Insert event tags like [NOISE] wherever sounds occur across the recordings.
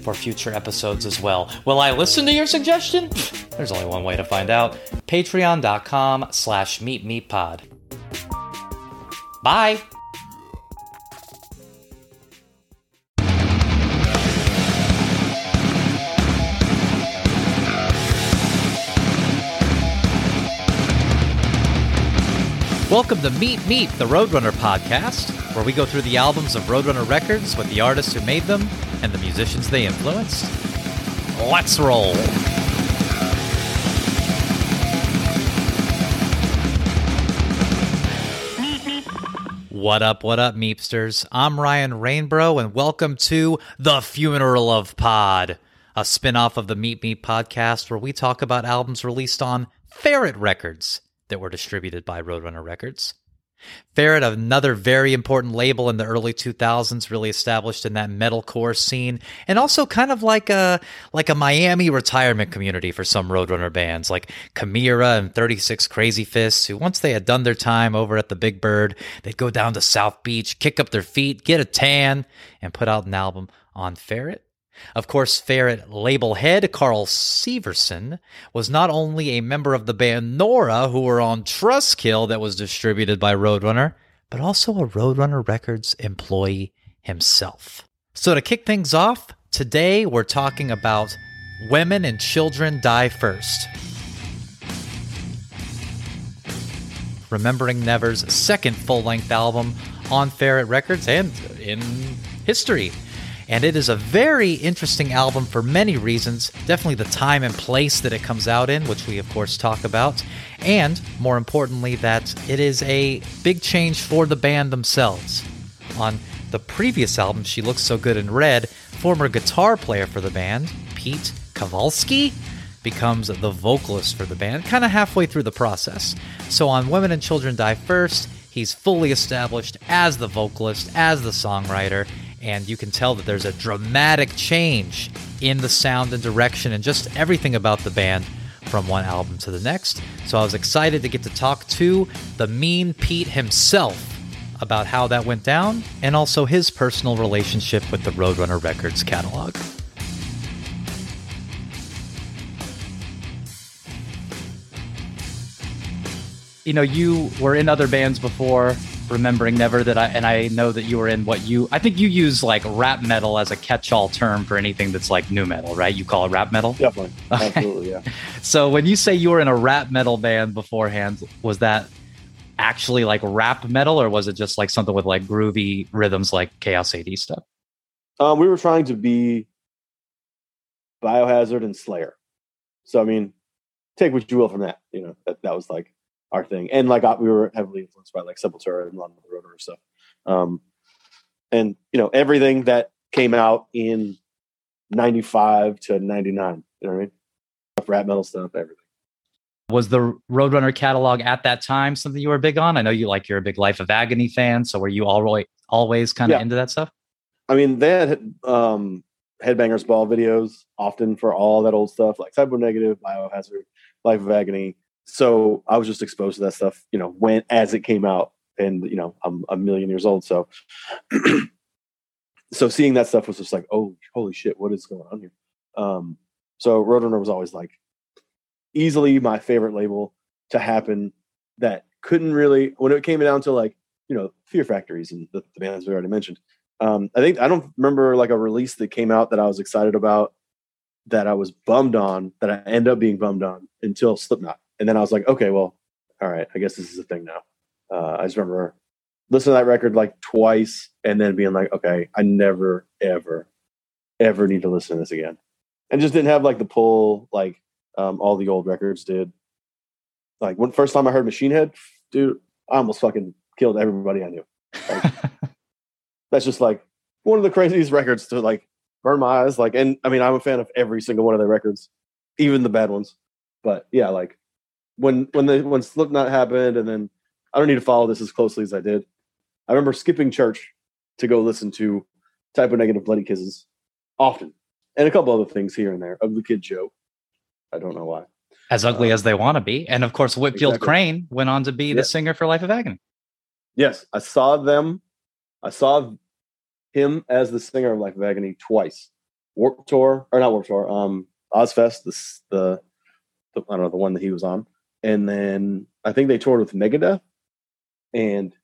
for future episodes as well. Will I listen to your suggestion? There's only one way to find out. Patreon.com slash meetmeetpod. Bye! Welcome to Meet Meet, the Roadrunner podcast, where we go through the albums of Roadrunner records with the artists who made them and the musicians they influenced. Let's roll. What up, what up, Meepsters? I'm Ryan Rainbro, and welcome to The Funeral of Pod, a spin off of the Meet Me podcast where we talk about albums released on Ferret Records that were distributed by Roadrunner Records. Ferret, another very important label in the early 2000s, really established in that metalcore scene, and also kind of like a like a Miami retirement community for some Roadrunner bands, like Chimaira and 36 Crazy Fists, who once they had done their time over at the Big Bird, they'd go down to South Beach, kick up their feet, get a tan, and put out an album on Ferret. Of course, Ferret label head Carl Severson was not only a member of the band Nora, who were on Trustkill that was distributed by Roadrunner, but also a Roadrunner Records employee himself. So, to kick things off, today we're talking about Women and Children Die First. Remembering Never's second full length album on Ferret Records and in history. And it is a very interesting album for many reasons. Definitely the time and place that it comes out in, which we, of course, talk about. And more importantly, that it is a big change for the band themselves. On the previous album, She Looks So Good in Red, former guitar player for the band, Pete Kowalsky, becomes the vocalist for the band, kind of halfway through the process. So on Women and Children Die First, he's fully established as the vocalist, as the songwriter, and you can tell that there's a dramatic change in the sound and direction and just everything about the band from one album to the next. So I was excited to get to talk to the Mean Pete himself about how that went down and also his personal relationship with the Roadrunner Records catalog. You know, you were in other bands before remembering never that I and I know that you were in what you I think you use like rap metal as a catch-all term for anything that's like new metal, right? You call it rap metal? Definitely. [LAUGHS] Okay. Absolutely, yeah. so when you say you were in a rap metal band beforehand, was that actually like rap metal or was it just like something with like groovy rhythms like Chaos AD stuff? Um, we were trying to be Biohazard and Slayer. So I mean, take what you will from that. You know, that, that was like our thing. And like we were heavily influenced by like Sepultura and London Rotor and stuff. Um, and you know everything that came out in '95 to '99. You know what I mean? Rap metal stuff, everything. Was the Roadrunner catalog at that time something you were big on? I know you like you're a big Life of Agony fan, so were you always always kind of yeah. into that stuff? I mean, they had um, Headbangers Ball videos often for all that old stuff like Type O Negative, Biohazard, Life of Agony, so I was just exposed to that stuff, you know, when as it came out, and you know, I'm a million years old, so [CLEARS THROAT] so seeing that stuff was just like, oh, holy shit, what is going on here? Um, so Roadrunner was always like easily my favorite label to happen. That couldn't really when it came down to like you know Fear Factories and the, the bands we already mentioned. Um, I think I don't remember like a release that came out that I was excited about that I was bummed on that I end up being bummed on until Slipknot and then I was like, okay, well, all right, I guess this is a thing now. Uh, I just remember listening to that record like twice and then being like, okay, I never, ever, ever need to listen to this again. And just didn't have like the pull like um, all the old records did. Like when first time I heard Machine Head, dude, I almost fucking killed everybody I knew. Like, [LAUGHS] that's just like one of the craziest records to like burn my eyes. Like, and I mean, I'm a fan of every single one of their records, even the bad ones. But yeah, like when when the when Slipknot happened, and then I don't need to follow this as closely as I did. I remember skipping church to go listen to Type O Negative Bloody Kisses often, and a couple other things here and there. of the Kid Joe. I don't know why. As ugly Um, as they want to be, and of course, Whitfield exactly. Crane went on to be Yeah. the singer for Life of Agony. Yes, I saw them. I saw him as the singer of Life of Agony twice. Warped Tour, or not Warped Tour, um, Ozzfest, the, the, the I don't know the one that he was on, and then I think they toured with Megadeth, and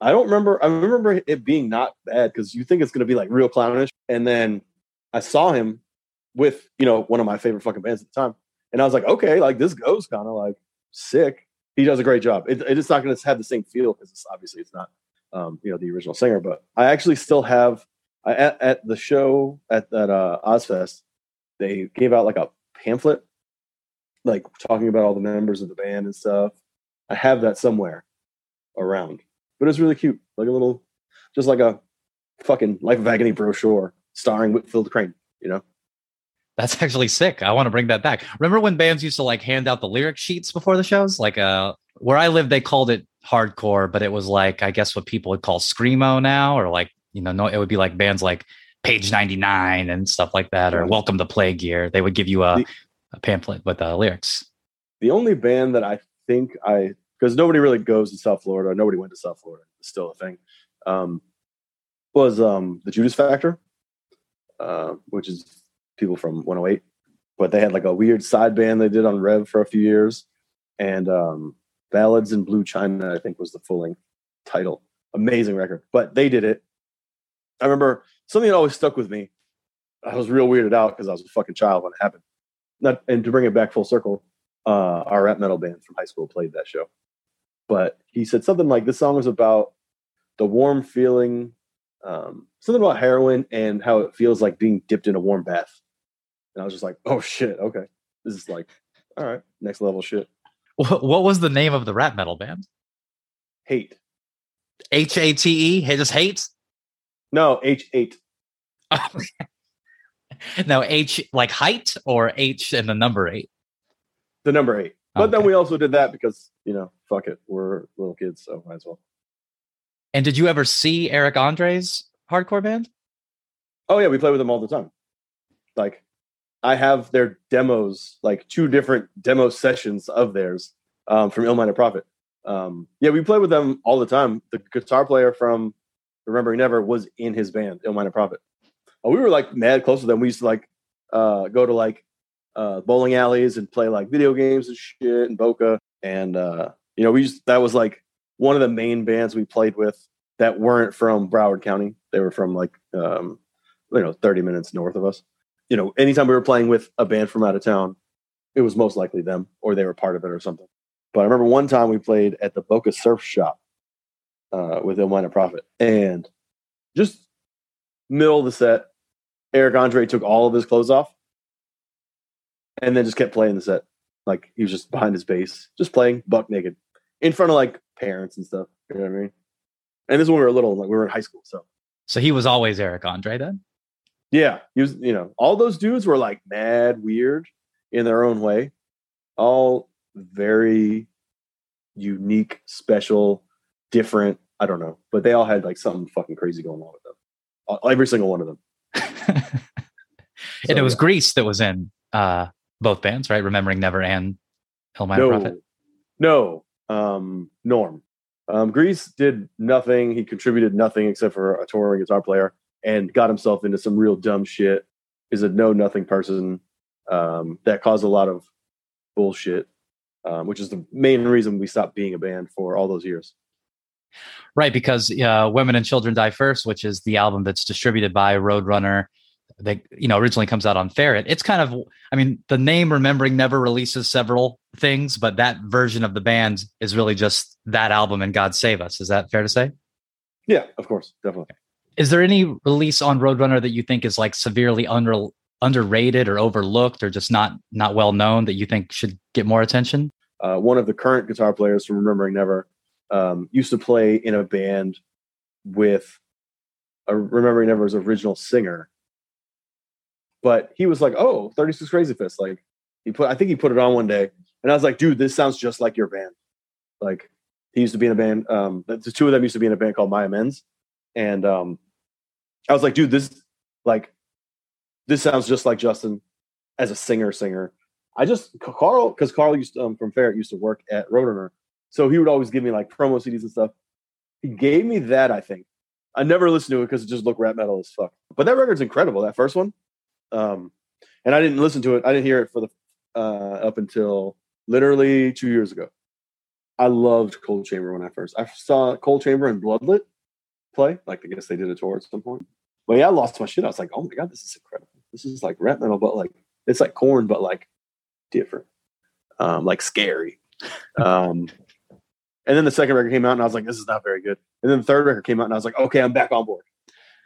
I don't remember. I remember it being not bad because you think it's going to be like real clownish, and then I saw him with you know one of my favorite fucking bands at the time, and I was like, okay, like this goes kind of like sick. He does a great job. It, it's not going to have the same feel because it's obviously it's not um, you know the original singer, but I actually still have I, at, at the show at that uh, Ozzfest, they gave out like a pamphlet, like talking about all the members of the band and stuff. I have that somewhere around, but it's really cute, like a little, just like a fucking Life of Agony brochure starring Whitfield Crane. You know, That's actually sick. I want to bring that back. Remember when bands used to like hand out the lyric sheets before the shows? Like uh where I live, they called it hardcore, but it was like I guess what people would call screamo now, or like you know, no, it would be like bands like Page 99 and stuff like that, or Welcome to Play Gear. They would give you a, The- a pamphlet with uh, lyrics. the only band that I think I because nobody really goes to South Florida, nobody went to South Florida. It's still a thing. Um, was um, the Judas Factor, uh, which is people from 108, but they had like a weird side band they did on Rev for a few years, and um, Ballads in Blue China, I think was the full length title. Amazing record, but they did it. I remember something that always stuck with me. I was real weirded out because I was a fucking child when it happened. Not, and to bring it back full circle, uh, our rap metal band from high school played that show. But he said something like this song was about the warm feeling, um, something about heroin and how it feels like being dipped in a warm bath. And I was just like, oh shit, okay. This is like, all right, next level shit. What, what was the name of the rap metal band? Hate. H A T E. Just hate. No, H8. [LAUGHS] [LAUGHS] no H like height or H and the number eight. The number eight. But then we also did that because, you know, fuck it. We're little kids, so might as well. And did you ever see Eric Andre's hardcore band? Oh yeah, we play with them all the time. Like I have their demos, like two different demo sessions of theirs um, from Ill Minded Prophet. Um, yeah, we play with them all the time. The guitar player from Remembering Never was in his band, Ill Minded Prophet. Uh, we were like mad close to them. We used to like uh, go to like uh, bowling alleys and play like video games and shit and Boca. And uh, you know, we used that was like one of the main bands we played with that weren't from Broward County. They were from like um, you know 30 minutes north of us. You know, anytime we were playing with a band from out of town, it was most likely them or they were part of it or something. But I remember one time we played at the Boca Surf Shop uh, with Ill Minded Prophet, and just middle of the set, Eric Andre took all of his clothes off, and then just kept playing the set. Like he was just behind his bass, just playing buck naked in front of like parents and stuff. You know what I mean? And this is when we were little, like we were in high school, so So he was always Eric Andre then? yeah, he was. You know, all those dudes were like mad weird in their own way, all very unique, special, different. I don't know, but they all had like something fucking crazy going on with them. Every single one of them. [LAUGHS] and it was yeah. Grease that was in uh, both bands, right? Remembering Never and Hell Minor no, Prophet. no, um, Norm. Um, Grease did nothing. He contributed nothing except for a touring guitar player and got himself into some real dumb shit. Is a know nothing person um, that caused a lot of bullshit, um, which is the main reason we stopped being a band for all those years. Right, because uh, Women and Children Die First, which is the album that's distributed by Roadrunner, that you know originally comes out on Ferret. It's kind of, I mean, the name Remembering Never releases several things, but that version of the band is really just that album and God Save Us. Is that fair to say? Yeah, of course, definitely. Is there any release on Roadrunner that you think is like severely under underrated or overlooked or just not not well known that you think should get more attention? Uh, one of the current guitar players from Remembering Never um, used to play in a band with a Remembering Never's original singer. But he was like, "Oh, 36 Crazy Fist, like He put I think he put it on one day, and I was like, dude, this sounds just like your band. Like he used to be in a band. Um, the two of them used to be in a band called My Amends, and um, I was like, dude, this like this sounds just like Justin as a singer. Singer. I just Carl because Carl used to, um, from Ferret used to work at Roadrunner, so he would always give me like promo CDs and stuff. He gave me that. I think I never listened to it because it just looked rap metal as fuck. But that record's incredible. That first one, um, and I didn't listen to it. I didn't hear it for the uh, up until literally two years ago. I loved Coal Chamber when I first I saw Coal Chamber and Bloodlet play. Like I guess they did a tour at some point. But yeah, I lost my shit. I was like, oh my god, this is incredible. This is like rap metal, but like it's like Korn, but like different, um, like scary. [LAUGHS] Um, and then the second record came out, and I was like, this is not very good. And then the third record came out, and I was like, okay, I'm back on board.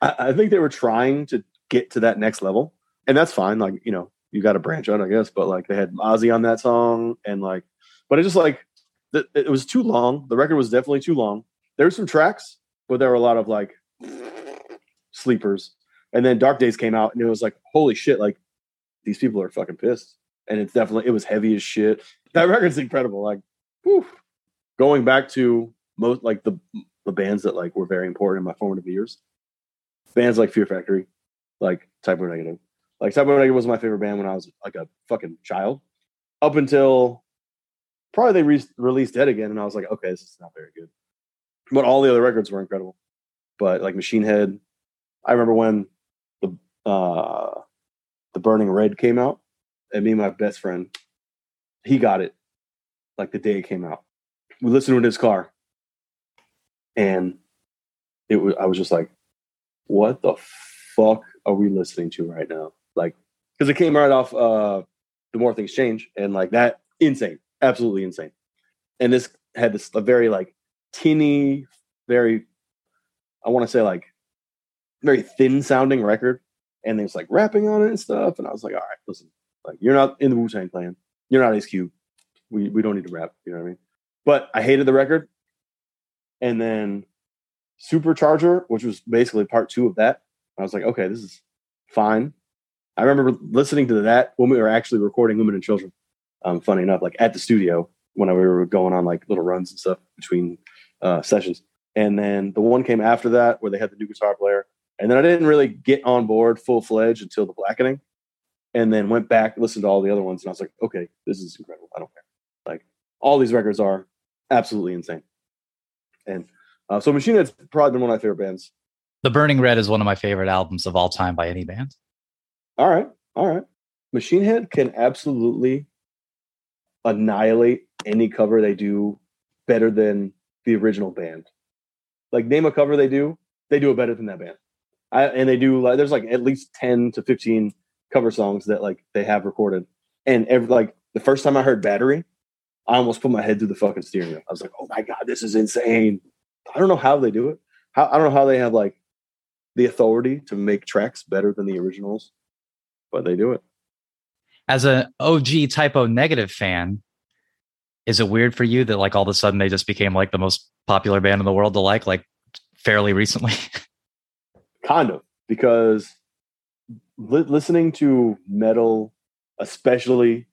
I, I think they were trying to get to that next level, and that's fine. Like you know, you got to branch out, I guess. But like they had Ozzy on that song, and like, but it just like it, it was too long. The record was definitely too long. There were some tracks, but there were a lot of like sleepers. And then Dark Days came out, and it was like, holy shit! Like these people are fucking pissed. And it's definitely it was heavy as shit. That record's incredible. Like, whew. Going back to most like the the bands that like were very important in my formative years. Bands like Fear Factory, like Type O Negative. Like Type O Negative was my favorite band when I was like a fucking child. Up until probably they re- released Dead again, and I was like, okay, this is not very good. But all the other records were incredible. But like Machine Head, I remember when the uh, the Burning Red came out, and me and my best friend, he got it like the day it came out. We listened to in his car, and it was I was just like, what the fuck are we listening to right now? Like, because it came right off uh, the More Things Change, and like that insane, absolutely insane. And this had this a very like tinny, very I want to say like very thin sounding record, and it was like rapping on it and stuff. And I was like, all right, listen, like you're not in the Wu Tang Clan, you're not Ice Cube. We we don't need to rap. You know what I mean? But I hated the record, and then Supercharger, which was basically part two of that. I was like, okay, this is fine. I remember listening to that when we were actually recording Women and Children. Um, funny enough, like at the studio when we were going on like little runs and stuff between uh, sessions. And then the one came after that where they had the new guitar player. And then I didn't really get on board full fledged until the blackening. And then went back, listened to all the other ones, and I was like, okay, this is incredible. I don't care. Like all these records are absolutely insane. And uh, so Machine Head's probably been one of my favorite bands. The Burning Red is one of my favorite albums of all time by any band. All right. All right. Machine Head can absolutely annihilate any cover they do better than the original band. Like name a cover they do, they do it better than that band. I, and they do like there's like at least 10 to 15 cover songs that like they have recorded. And every like the first time I heard Battery, I almost put my head through the fucking steering wheel. I was like, "Oh my god, this is insane." I don't know how they do it. How I don't know how they have like the authority to make tracks better than the originals, but they do it. As an OG Type O Negative fan, is it weird for you that like all of a sudden they just became like the most popular band in the world to like like fairly recently? [LAUGHS] kind of because li- listening to metal, especially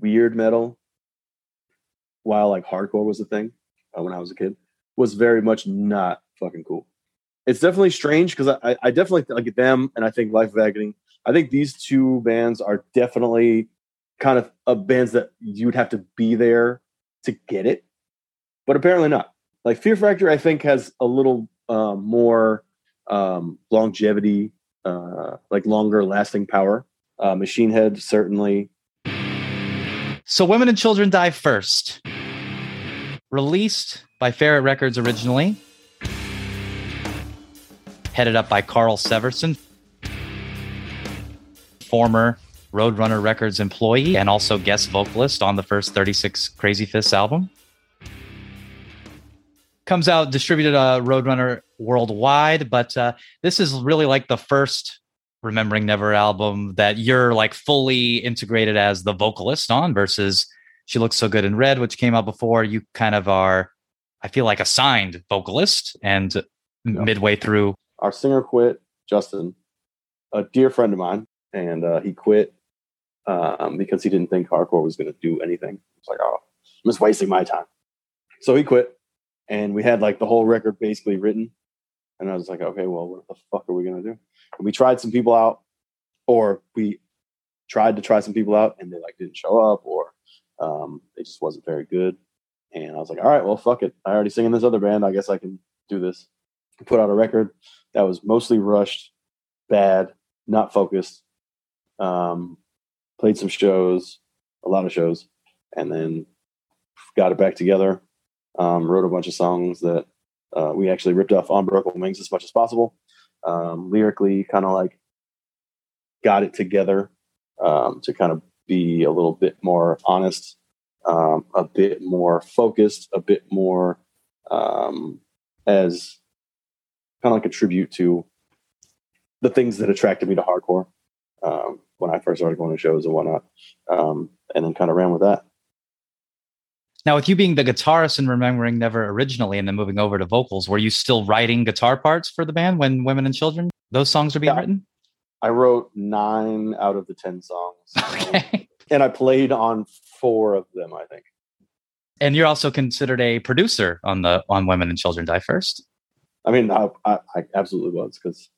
weird metal, while like hardcore was a thing uh, when I was a kid, was very much not fucking cool. It's definitely strange because I, I definitely like them and I think Life of Agony. I think these two bands are definitely kind of a bands that you'd have to be there to get it, but apparently not. Like Fear Factor, I think has a little uh, more um, longevity, uh, like longer lasting power. Uh, Machine Head certainly. So, Women and Children Die First, released by Ferret Records originally, headed up by Carl Severson, former Roadrunner Records employee and also guest vocalist on the first 36 Crazy Fists album. Comes out distributed uh, Roadrunner worldwide, but uh, this is really like the first Remembering Never album that you're like fully integrated as the vocalist on versus She Looks So Good in Red, which came out before. You kind of are, I feel like, assigned vocalist and yep. midway through. Our singer quit, Justin, a dear friend of mine, and uh, he quit um, because he didn't think hardcore was going to do anything. It's like, oh, I'm just wasting my time. So he quit, and we had like the whole record basically written. And I was like, okay, well, what the fuck are we going to do? And we tried some people out, or we tried to try some people out, and they like didn't show up, or um, it just wasn't very good. And I was like, all right, well, fuck it. I already sing in this other band. I guess I can do this. Put out a record that was mostly rushed, bad, not focused. Um, played some shows, a lot of shows, and then got it back together. Um, wrote a bunch of songs that uh, we actually ripped off on Broken Wings as much as possible. Um, lyrically, kind of like got it together um, to kind of be a little bit more honest, um, a bit more focused, a bit more um, as kind of like a tribute to the things that attracted me to hardcore um, when I first started going to shows and whatnot, um, and then kind of ran with that. Now, with you being the guitarist and remembering Never originally and then moving over to vocals, were you still writing guitar parts for the band when Women and Children, those songs are being yeah. written? I wrote nine out of the 10 songs. [LAUGHS] Okay. and I played on four of them, I think. And you're also considered a producer on the on Women and Children Die First. I mean, I, I, I absolutely was because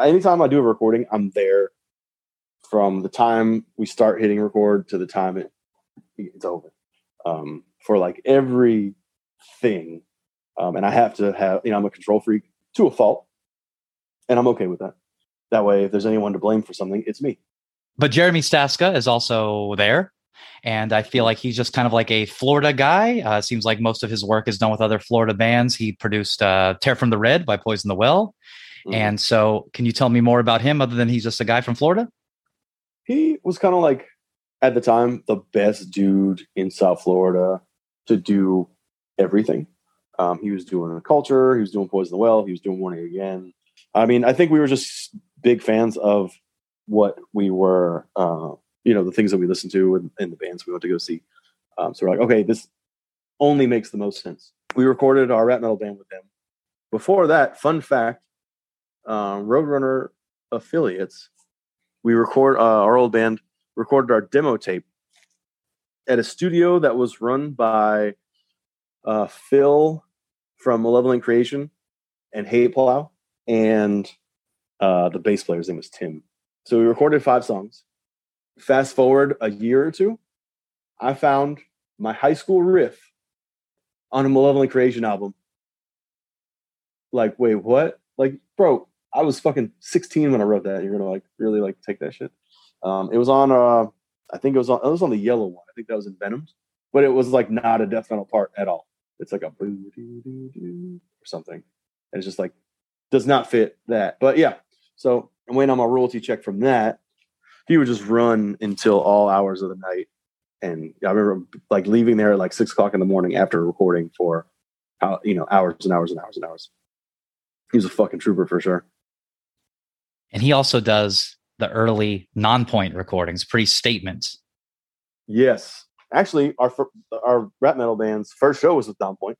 anytime I do a recording, I'm there from the time we start hitting record to the time it, it's over. Um, for like every thing. Um, and I have to have, you know, I'm a control freak to a fault, and I'm okay with that. That way, if there's anyone to blame for something, it's me. But Jeremy Staska is also there. And I feel like he's just kind of like a Florida guy. Uh, seems like most of his work is done with other Florida bands. He produced uh, Tear from the Red by Poison the Well. Mm-hmm. And so, can you tell me more about him other than he's just a guy from Florida? He was kind of like, at the time, the best dude in South Florida to do everything. Um, he was doing culture, he was doing Poison the Well, he was doing Morning Again. I mean, I think we were just big fans of what we were, uh, you know, the things that we listened to and, and the bands we went to go see. Um, so we're like, okay, this only makes the most sense. We recorded our rap metal band with them. Before that, fun fact, uh, Roadrunner affiliates, we record uh, our old band recorded our demo tape at a studio that was run by uh, Phil from Malevolent Creation and Hate Plow, and uh, the bass player's name was Tim. So we recorded five songs. Fast forward a year or two, I found my high school riff on a Malevolent Creation album. Like, wait, what? Like, bro, I was fucking 16 when I wrote that. You're gonna like really like take that shit. Um, it was on uh I think it was on it was on the yellow one. I think that was in Venoms, but it was like not a death metal part at all. It's like a boo doo doo doo or something. And it's just like does not fit that. But yeah, so I'm waiting on my royalty check from that. He would just run until all hours of the night. And I remember like leaving there at like six o'clock in the morning after recording for how you know hours and hours and hours and hours. He was a fucking trooper for sure. And he also does the early Nonpoint recordings, pre-statements. Yes, actually, our our rap metal band's first show was with Nonpoint.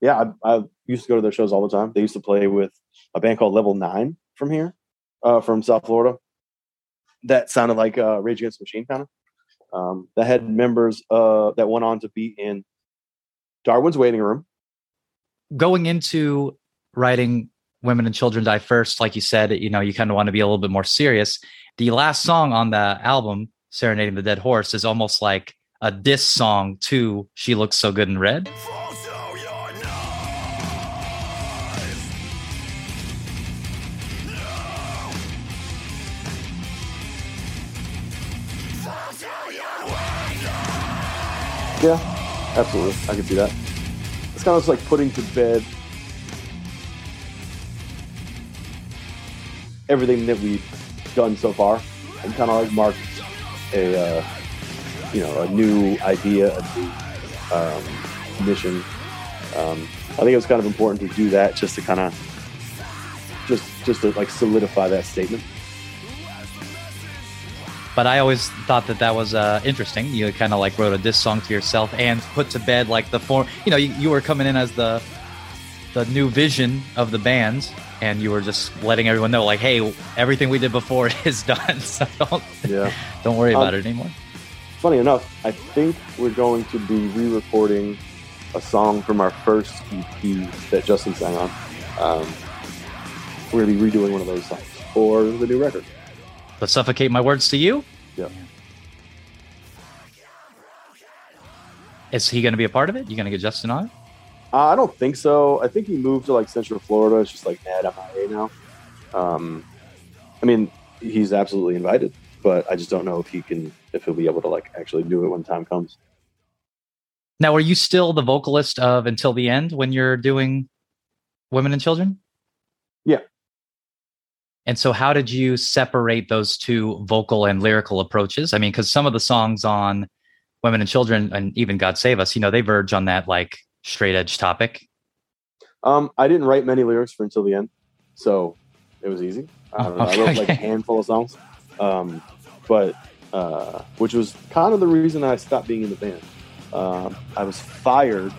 Yeah, I, I, used to go to their shows all the time. They used to play with a band called Level Nine from here, uh, from South Florida. That sounded like uh, Rage Against the Machine, kind of. Um, that had members uh, that went on to be in Darwin's Waiting Room. Going into writing women and children die first like you said you know you kind of want to be a little bit more serious. The last song on the album serenading the dead horse is almost like a diss song to she looks so good in red. Yeah absolutely. I can see that. It's kind of like putting to bed everything that we've done so far and kind of like mark a uh, you know a new idea, a new um, mission. Um, I think it was kind of important to do that just to kind of just just to like solidify that statement. But I always thought that that was uh, interesting. You kind of like wrote a diss song to yourself and put to bed like the form. You know, you, you were coming in as the the new vision of the band and you were just letting everyone know, like, hey, everything we did before [LAUGHS] is done. [LAUGHS] So don't Yeah. [LAUGHS] don't worry about Um, it anymore. Funny enough, I think we're going to be re-recording a song from our first EP that Justin sang on. Um, we're gonna be redoing one of those songs for the new record. But suffocate my words to you. Yep. Is he going to be a part of it? You going to get Justin on it? Uh, I don't think so. I think he moved to like Central Florida. It's just like mad MIA now. Um, I mean, he's absolutely invited, but I just don't know if he can, if he'll be able to like actually do it when time comes. Now, are you still the vocalist of Until the End when you're doing Women and Children? Yeah. And so, how did you separate those two vocal and lyrical approaches? I mean, because some of the songs on Women and Children and even God Save Us, you know, they verge on that like straight edge topic. Um, I didn't write many lyrics for Until the End, so it was easy. I, don't know, I wrote like a handful of songs, um, but uh, which was kind of the reason I stopped being in the band. Um, I was fired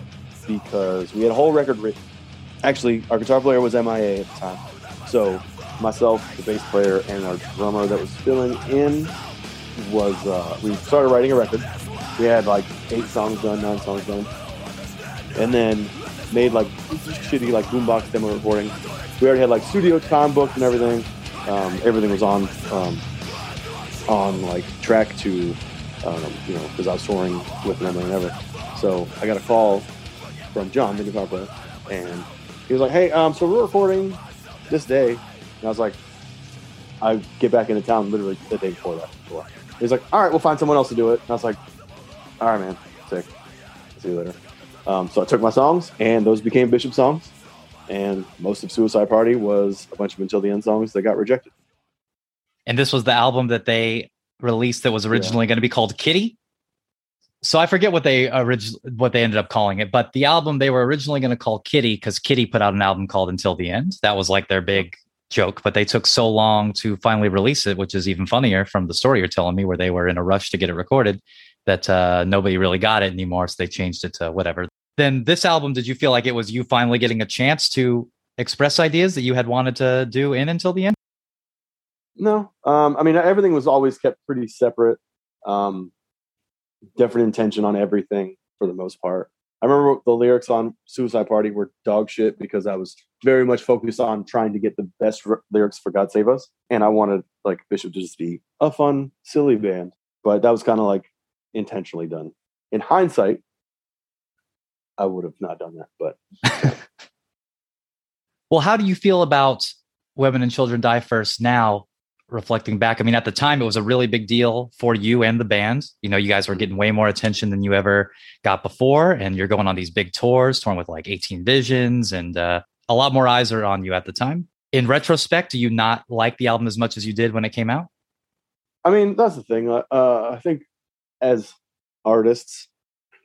because we had a whole record written. Actually, our guitar player was MIA at the time, so myself, the bass player, and our drummer that was filling in was uh, we started writing a record. We had like eight songs done, nine songs done, and then made like shitty like boombox demo recording. We already had like studio time booked and everything. Um, everything was on um, on like track to um, you know because I was touring with them and ever. So I got a call from John, the guitar player, and he was like, "Hey, um, so we're recording this day," and I was like, "I get back into town literally the day before that." He's like, "All right, we'll find someone else to do it." And I was like, "All right, man, sick. See you later." Um, so I took my songs, and those became Bishop songs. And most of Suicide Party was a bunch of Until the End songs that got rejected. And this was the album that they released that was originally going to be called Kittie. So I forget what they orig- what they ended up calling it, but the album they were originally going to call Kittie because Kittie put out an album called Until the End. That was like their big joke, but they took so long to finally release it, which is even funnier from the story you're telling me, where they were in a rush to get it recorded, that uh, nobody really got it anymore, so they changed it to whatever. Then this album, did you feel like it was you finally getting a chance to express ideas that you had wanted to do in Until the End? No, um, I mean everything was always kept pretty separate. Um, different intention on everything for the most part. I remember the lyrics on Suicide Party were dog shit because I was very much focused on trying to get the best r- lyrics for God Save Us, and I wanted like Bishop to just be a fun, silly band. But that was kind of like intentionally done. In hindsight, I would have not done that, but [LAUGHS] Well, how do you feel about Women and Children Die First now, reflecting back? I mean, at the time, it was a really big deal for you and the band. You know, you guys were getting way more attention than you ever got before, and you're going on these big tours, touring with like 18 Visions, and uh, a lot more eyes are on you at the time. In retrospect, do you not like the album as much as you did when it came out? I mean, that's the thing. Uh, uh, I think as artists,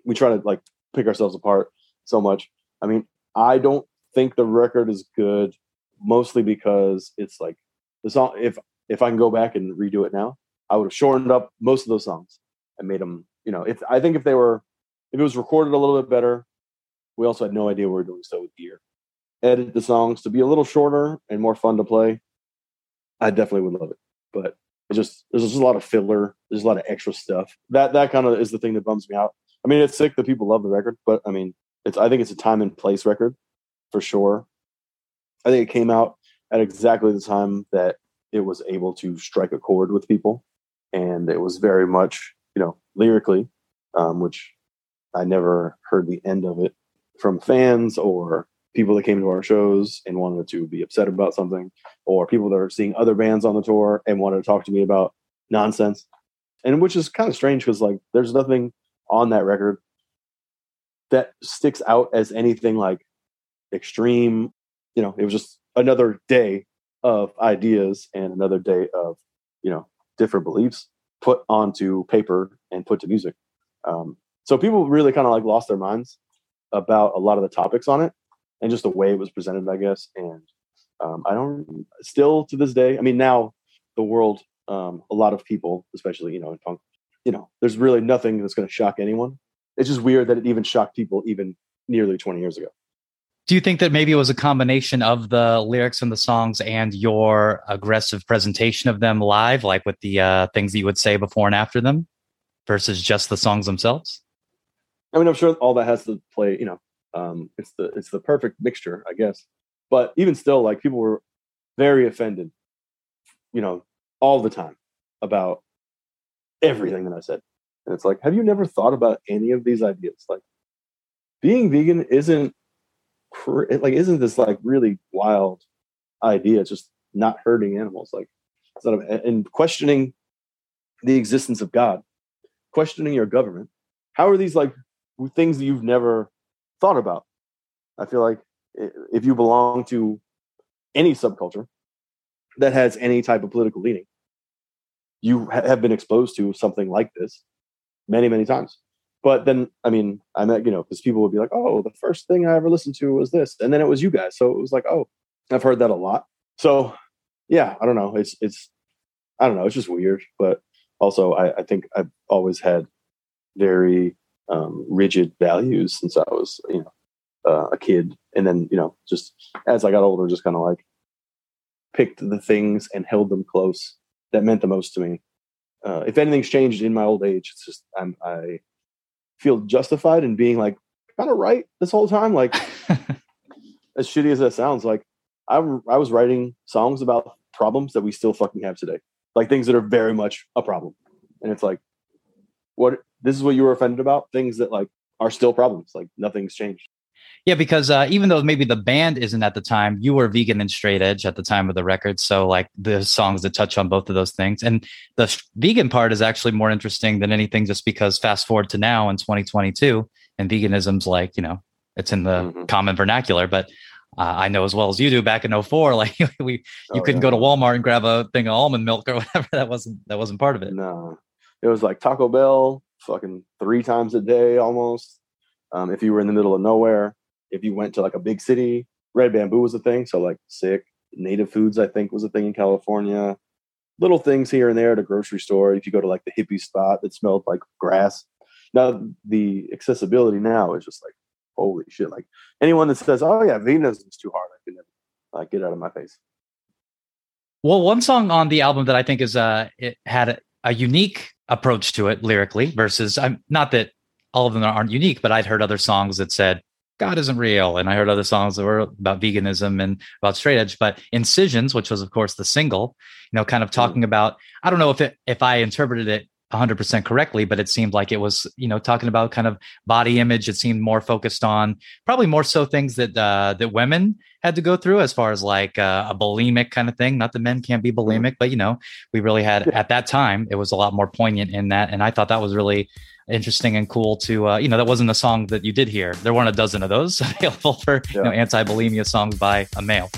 we try to like pick ourselves apart so much. I mean, I don't think the record is good, mostly because it's like the song. If if I can go back and redo it now, I would have shortened up most of those songs and made them. You know, if I think if they were, if it was recorded a little bit better, we also had no idea we were doing so with gear. Edit the songs to be a little shorter and more fun to play. I definitely would love it, but it's just there's just a lot of filler. There's a lot of extra stuff. That that kind of is the thing that bums me out. I mean, it's sick that people love the record, but I mean, it's I think it's a time and place record for sure. I think it came out at exactly the time that it was able to strike a chord with people, and it was very much you know lyrically, um, which I never heard the end of it from fans or people that came to our shows and wanted to be upset about something or people that are seeing other bands on the tour and wanted to talk to me about nonsense. And which is kind of strange because like there's nothing on that record that sticks out as anything like extreme. You know, it was just another day of ideas and another day of, you know, different beliefs put onto paper and put to music. Um, so people really kind of like lost their minds about a lot of the topics on it and just the way it was presented, I guess. And um, I don't still to this day. I mean, now the world, um, a lot of people, especially you know in punk, you know, there's really nothing that's going to shock anyone. It's just weird that it even shocked people even nearly 20 years ago. Do you think that maybe it was a combination of the lyrics and the songs and your aggressive presentation of them live, like with the uh, things that you would say before and after them, versus just the songs themselves? I mean, I'm sure all that has to play. You know, um, it's the it's the perfect mixture, I guess. But even still, like people were very offended, you know, all the time about everything that I said. And it's like, have you never thought about any of these ideas? Like, being vegan isn't like isn't this like really wild idea? It's just not hurting animals, like instead of and questioning the existence of God, questioning your government. How are these like things that you've never thought about? I feel like if you belong to any subculture that has any type of political leaning, you ha- have been exposed to something like this many, many times. But then, I mean, I met, you know, because people would be like, oh, the first thing I ever listened to was this. And then it was you guys. So it was like, oh, I've heard that a lot. So yeah, I don't know. It's, it's, I don't know. It's just weird. But also, I, I think I've always had very um, rigid values since I was, you know, uh, a kid. And then, you know, just as I got older, just kind of like picked the things and held them close that meant the most to me. Uh, if anything's changed in my old age, it's just I'm, I feel justified in being like kind of right this whole time. Like, [LAUGHS] as shitty as that sounds, like I, I was writing songs about problems that we still fucking have today, like things that are very much a problem. And it's like, what this is what you were offended about? Things that like are still problems. Like nothing's changed. Yeah, because uh, even though maybe the band isn't at the time, you were vegan and straight edge at the time of the record. So, like the songs that touch on both of those things. And the vegan part is actually more interesting than anything, just because fast forward to now in 2022, and veganism's like, you know, it's in the mm-hmm. common vernacular. But uh, I know as well as you do back in 04, [LAUGHS] like we, you oh, couldn't yeah. go to Walmart and grab a thing of almond milk or [LAUGHS] whatever. That wasn't, that wasn't part of it. No, it was like Taco Bell fucking three times a day almost. Um, if you were in the middle of nowhere, if you went to like a big city, red bamboo was a thing. So like sick native foods, I think was a thing in California. Little things here and there at a grocery store. If you go to like the hippie spot that smelled like grass. Now the accessibility now is just like holy shit. Like anyone that says, "Oh yeah, veganism is too hard," I can never like get out of my face. Well, one song on the album that I think is uh it had a, a unique approach to it lyrically versus I'm not that all of them aren't unique, but I'd heard other songs that said God isn't real. And I heard other songs that were about veganism and about straight edge, but Incisions, which was of course the single, you know, kind of mm. talking about, I don't know if it, if I interpreted it 100% correctly, but it seemed like it was, you know, talking about kind of body image. It seemed more focused on probably more so things that, uh, that women had to go through as far as like uh, a bulimic kind of thing. Not that men can't be mm-hmm. bulimic, but you know, we really had at that time, it was a lot more poignant in that. And I thought that was really interesting and cool to uh, you know that wasn't a song that you did hear there weren't a dozen of those [LAUGHS] available for yeah. you know anti-bulimia songs by a male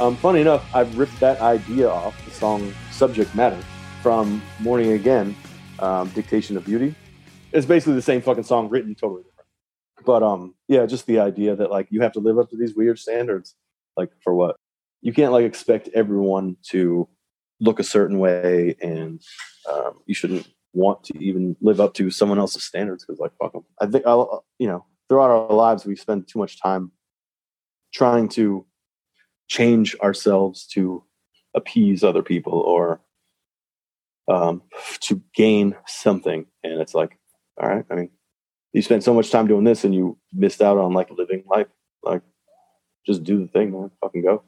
um, funny enough i've ripped that idea off song subject matter from morning again um, dictation of beauty it's basically the same fucking song written totally different. but um, yeah, just the idea that like you have to live up to these weird standards, like for what? You can't like expect everyone to look a certain way, and um, you shouldn't want to even live up to someone else's standards because like fuck them. I think I'll you know throughout our lives we spend too much time trying to change ourselves to appease other people or um, to gain something, and it's like, all right, I mean, you spent so much time doing this and you missed out on like living life. Like, just do the thing, man. Fucking go.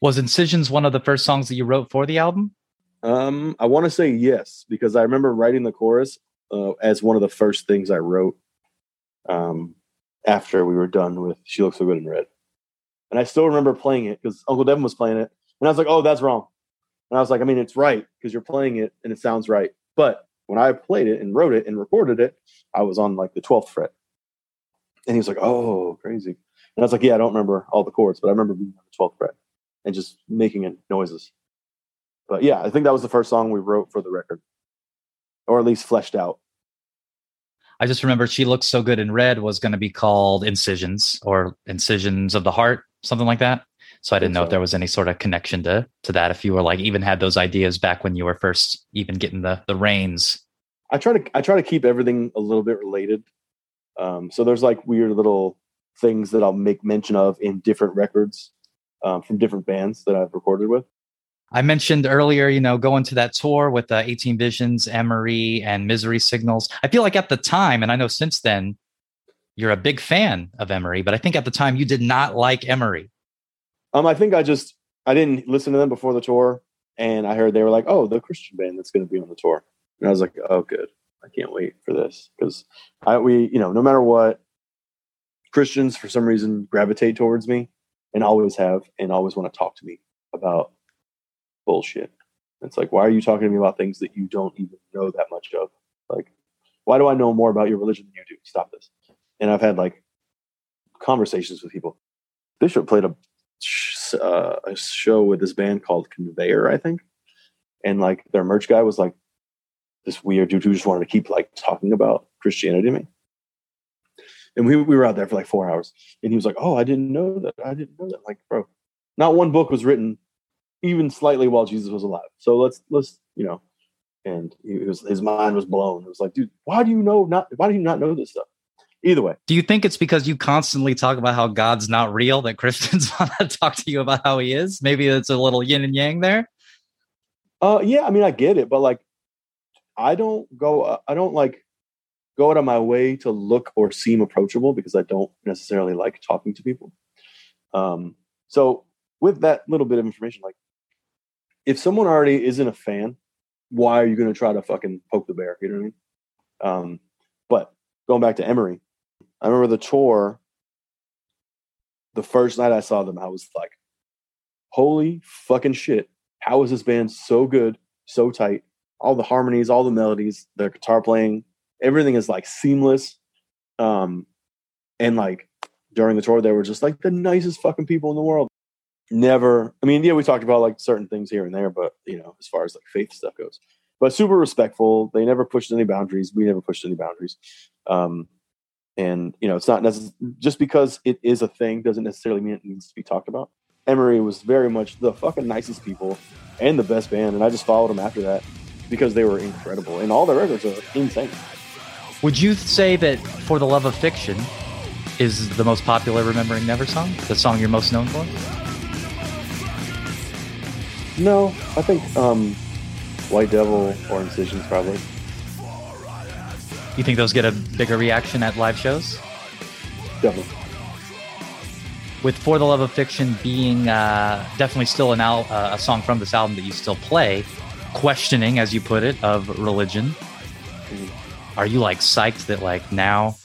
Was Incisions one of the first songs that you wrote for the album? Um, I want to say yes because I remember writing the chorus uh, as one of the first things I wrote um, after we were done with "She Looks So Good in Red," and I still remember playing it because Uncle Devin was playing it, and I was like, "Oh, that's wrong," and I was like, "I mean, it's right because you're playing it and it sounds right, but when I played it and wrote it and recorded it, I was on like the 12th fret. And he was like, oh, crazy. And I was like, yeah, I don't remember all the chords, but I remember being on the 12th fret and just making it noises. But yeah, I think that was the first song we wrote for the record, or at least fleshed out. I just remember She Looks So Good in Red was going to be called Incisions or Incisions of the Heart, something like that. So I didn't know if there was any sort of connection to to that. If you were like even had those ideas back when you were first even getting the the reins. I try to I try to keep everything a little bit related. Um, so there's like weird little things that I'll make mention of in different records um, from different bands that I've recorded with. I mentioned earlier, you know, going to that tour with uh, 18 Visions, Emery, and Misery Signals. I feel like at the time, and I know since then, you're a big fan of Emery, but I think at the time you did not like Emery. Um, I think I just I didn't listen to them before the tour, and I heard they were like, "Oh, the Christian band that's going to be on the tour," and I was like, "Oh, good. I can't wait for this because I we you know no matter what, Christians for some reason gravitate towards me and always have and always want to talk to me about bullshit. It's like, why are you talking to me about things that you don't even know that much of? Like, why do I know more about your religion than you do? Stop this. And I've had like conversations with people. Bishop played a uh, a show with this band called Conveyor, I think, and like their merch guy was like this weird dude who just wanted to keep like talking about Christianity to me. And we we were out there for like four hours, and he was like, "Oh, I didn't know that. I didn't know that." Like, bro, not one book was written even slightly while Jesus was alive. So let's let's you know, and he was his mind was blown. It was like, dude, why do you know not? Why do you not know this stuff? Either way, Do you think it's because you constantly talk about how God's not real that Christians [LAUGHS] want to talk to you about how he is? Maybe it's a little yin and yang there. Uh, yeah, I mean, I get it, but like, I don't go, uh, I don't like go out of my way to look or seem approachable because I don't necessarily like talking to people. Um, so with that little bit of information, like, if someone already isn't a fan, why are you going to try to fucking poke the bear? You know what I mean? Um, but going back to Emery, I remember the tour. The first night I saw them, I was like, "Holy fucking shit! How is this band so good, so tight? All the harmonies, all the melodies, the guitar playing, everything is like seamless." Um, and like during the tour, they were just like the nicest fucking people in the world. Never, I mean, yeah, we talked about like certain things here and there, but you know, as far as like faith stuff goes, but super respectful. They never pushed any boundaries. We never pushed any boundaries. Um, and you know, it's not necessarily just because it is a thing doesn't necessarily mean it needs to be talked about. Emery was very much the fucking nicest people and the best band, and I just followed them after that because they were incredible, and all their records are insane. Would you say that For the Love of Fiction is the most popular Remembering Never song? The song you're most known for? No, I think um, White Devil or Incisions probably. You think those get a bigger reaction at live shows? Definitely. With For the Love of Fiction being uh, definitely still an al- uh, a song from this album that you still play, questioning, as you put it, of religion. Are you like psyched that like now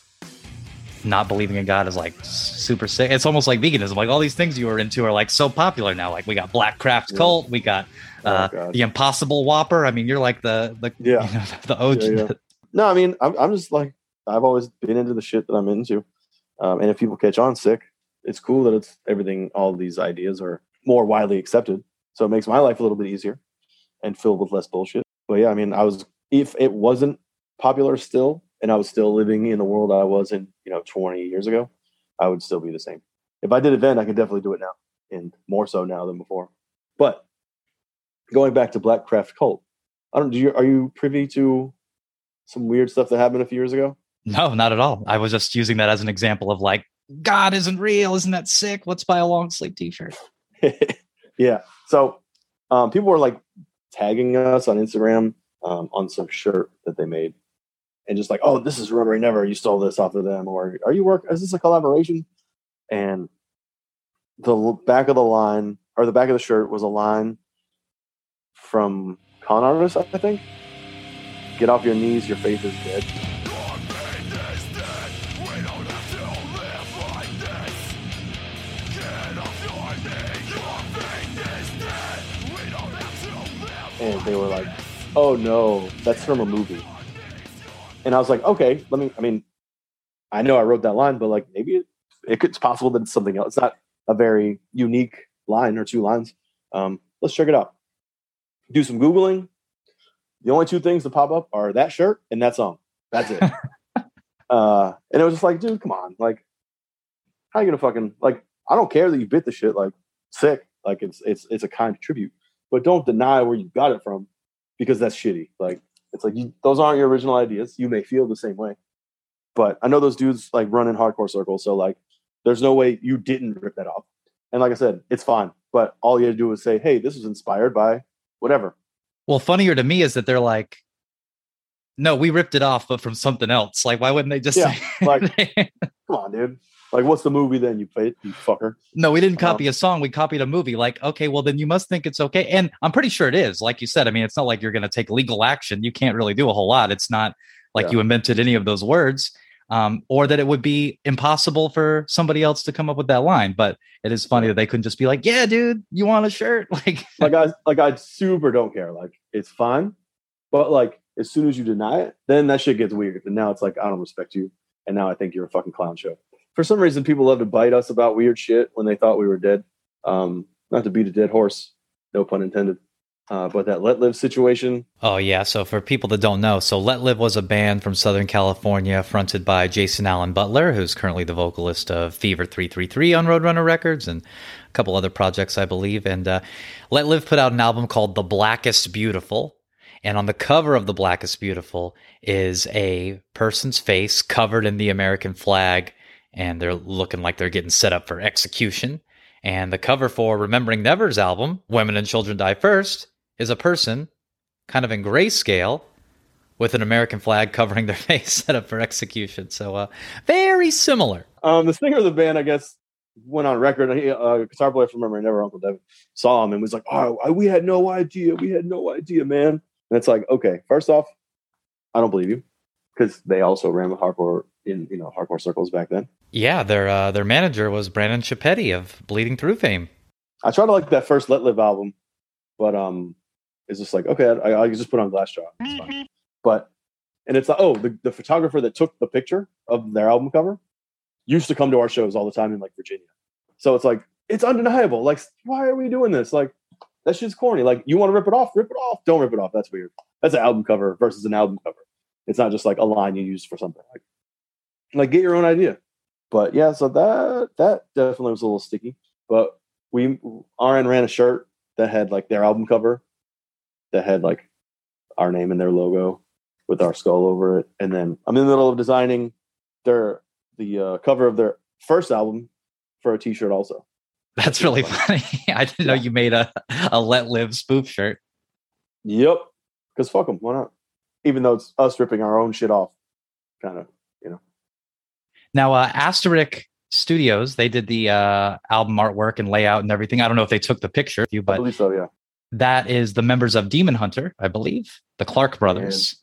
not believing in God is like super sick? It's almost like veganism. Like all these things you were into are like so popular now. Like we got Black Craft Yeah. Cult, we got Oh, uh, God. the Impossible Whopper. I mean, you're like the the Yeah. you know, [LAUGHS] the OG. Yeah. No, I mean, I'm, I'm just like, I've always been into the shit that I'm into. Um, and if people catch on sick, it's cool that it's everything, all these ideas are more widely accepted. So it makes my life a little bit easier and filled with less bullshit. But yeah, I mean, I was, if it wasn't popular still, and I was still living in the world I was in, you know, 20 years ago, I would still be the same. If I did it then, I could definitely do it now, and more so now than before. But going back to Black Craft Cult, I don't. Do you are you privy to some weird stuff that happened a few years ago? No, not at all. I was just using that as an example of like God isn't real. Isn't that sick? Let's buy a long sleeve T-shirt. [LAUGHS] yeah. So um, people were like tagging us on Instagram um, on some shirt that they made, and just like, "Oh, this is Rotary Never. You stole this off of them, or are you work? Is this a collaboration?" And the back of the line or the back of the shirt was a line from Con Artist, I think. Get off your knees. Your faith is dead. and they were like, "Oh no, that's from a movie." And I was like, "Okay, let me." I mean, I know I wrote that line, but like maybe it, it's possible that it's something else. It's not a very unique line or two lines. Um, let's check it out. Do some googling. The only two things that pop up are that shirt and that song. That's it. [LAUGHS] uh, and it was just like, dude, come on, like, how you gonna fucking like? I don't care that you bit the shit. Like, sick. Like it's it's it's a kind tribute, but don't deny where you got it from because that's shitty. Like it's like you, those aren't your original ideas. You may feel the same way, but I know those dudes like run in hardcore circles, so like there's no way you didn't rip that off. And like I said, it's fine. But all you had to do was say, "Hey, this was inspired by whatever." Well, funnier to me is that they're like, "No, we ripped it off, but from something else." Like, why wouldn't they just Yeah, [LAUGHS] say? like- [LAUGHS] Come on, dude. Like, what's the movie then? You played, you fucker. no, we didn't Um, copy a song. We copied a movie. Like, okay, well then you must think it's okay. And I'm pretty sure it is. Like you said, I mean, it's not like you're going to take legal action. You can't really do a whole lot. It's not like Yeah. you invented any of those words, um, or that it would be impossible for somebody else to come up with that line. But it is funny that they couldn't just be like, "Yeah, dude, you want a shirt?" [LAUGHS] Like, Like I, like I super don't care. Like it's fine, but like as soon as you deny it, then that shit gets weird. And now it's like I don't respect you, and now I think you're a fucking clown show. For some reason, people love to bite us about weird shit when they thought we were dead. Um, not to beat a dead horse, no pun intended. Uh, but that let live situation, Oh yeah, so for people that don't know, so Let Live was a band from Southern California fronted by Jason Aalon Butler, who's currently the vocalist of Fever 333 on Roadrunner Records and a couple other projects, I believe. And uh, Let Live put out an album called The Blackest Beautiful. And on the cover of The Blackest Beautiful is a person's face covered in the American flag, and they're looking like they're getting set up for execution. And the cover for Remembering Never's album, Women and Children Die First, is a person kind of in grayscale with an American flag covering their [LAUGHS] face set up for execution. So uh, very similar. Um, the singer of the band, I guess, went on record. He, uh, guitar player from Remember Never, Uncle Devin, saw him and was like, "Oh, I- we had no idea. We had no idea, man." And it's like, okay, first off, I don't believe you because they also ran with hardcore in you know hardcore circles back then. Yeah, their uh, their manager was Brandon Chipetti of Bleeding Through fame. I tried to like that first Let Live album, but um, it's just like okay, I, I just put on Glassjaw. It's fine. But and it's like, oh, the, the photographer that took the picture of their album cover used to come to our shows all the time in like Virginia. So it's like it's undeniable. Like, why are we doing this? Like, that shit's corny. Like, you want to rip it off? Rip it off. Don't rip it off. That's weird. That's an album cover versus an album cover. It's not just like a line you use for something. Like, like get your own idea. But yeah, so that that definitely was a little sticky. But we RN ran a shirt that had like their album cover that had like our name and their logo with our skull over it. And then I'm in the middle of designing their the uh, cover of their first album for a t-shirt also. That's really funny. [LAUGHS] I didn't know you made a, a Let Live spoof shirt. Yep. Because fuck them. Why not? Even though it's us ripping our own shit off. Kind of. You know. Now, uh, Asterisk Studios, they did the uh, album artwork and layout and everything. I don't know if they took the picture of you, I but believe so, yeah. That is the members of Demon Hunter, I believe, the Clark brothers.